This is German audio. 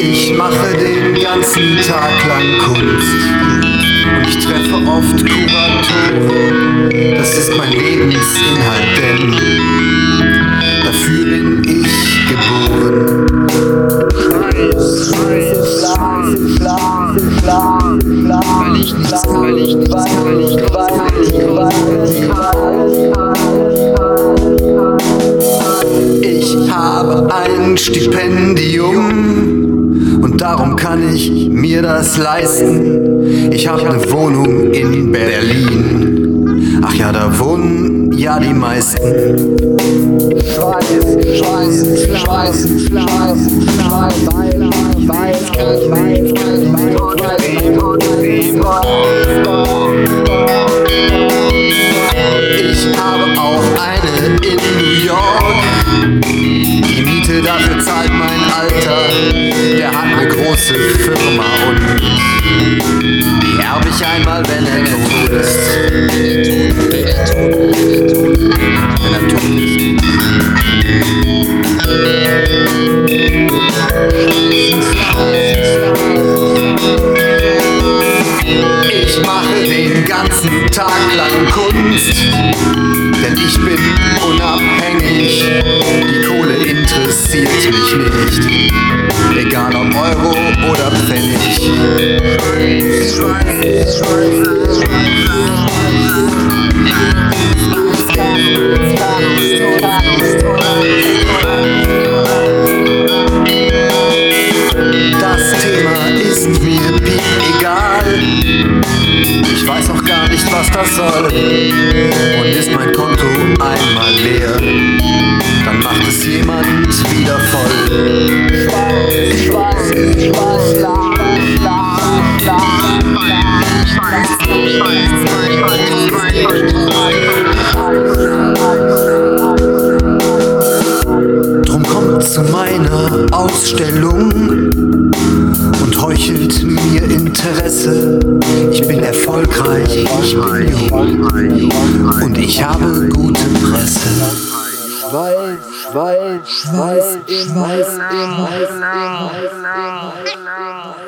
Ich mache den ganzen Tag lang Kunst und ich treffe oft Kuratoren. Das ist mein Lebensinhalt, denn dafür bin ich geboren. Weil ich nichts kann, weil ich nichts kann, weil ich ein Stipendium und darum kann ich mir das leisten. Ich habe eine Wohnung in Berlin. Ach ja, da wohnen ja die meisten. Ich Alter. Der hat eine große Firma und die erbe ich einmal, wenn er tot ist. Wenn er tot ist. Ich mache den ganzen Tag lang Kunst, denn ich bin nicht, egal ob Euro oder Pfennig. Das Thema ist mir egal. Ich weiß auch gar nicht, was das soll. Und ist mein Konto einmal leer, es jemand wieder voll. Drum kommt zu meiner Ausstellung und heuchelt mir Interesse. Ich bin erfolgreich, ich bin jung und ich habe gute Presse. Schweiß, Schweiß, Schweiß, Schweiß, Schweiß, Schweiß, Schweiß, Schweiß, Schweiß, Schweiß, Schweiß, Schweiß,